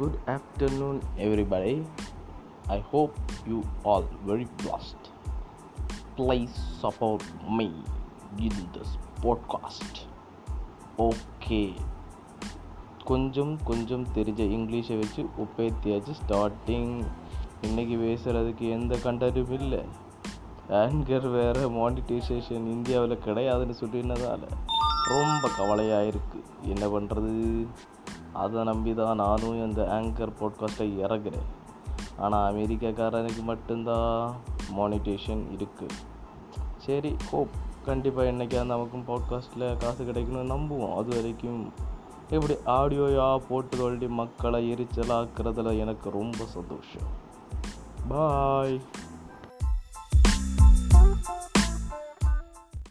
good afternoon everybody. I hope you all very blessed. Please support me in this podcast. Okay கொஞ்சம் கொஞ்சம் தெரிஞ்ச இங்கிலீஷை வச்சு உப்பேத்தியாச்சு. Starting இன்றைக்கி பேசுகிறதுக்கு எந்த கண்டரும் இல்லை. ஆங்கர் வேறு மானிட்டைசேஷன் இந்தியாவில் கிடையாதுன்னு சொல்லினதால ரொம்ப கவலையாக இருக்குது என்ன பண்ணுறது அதை நம்பி தான் நானும் இந்த ஆங்கர் பாட்காஸ்ட்டை இறங்குறேன். ஆனால் அமெரிக்காக்காரனுக்கு மட்டும்தான் மானிட்டேஷன் இருக்குது சரி ஹோப். கண்டிப்பாக என்றைக்கா நமக்கும் பாட்காஸ்ட்டில் காசு கிடைக்கணும்னு நம்புவோம். அது வரைக்கும் இப்படி ஆடியோயா போட்டு கொண்டு மக்களை எரிச்சலாக்குறதுல எனக்கு ரொம்ப சந்தோஷம். பாய்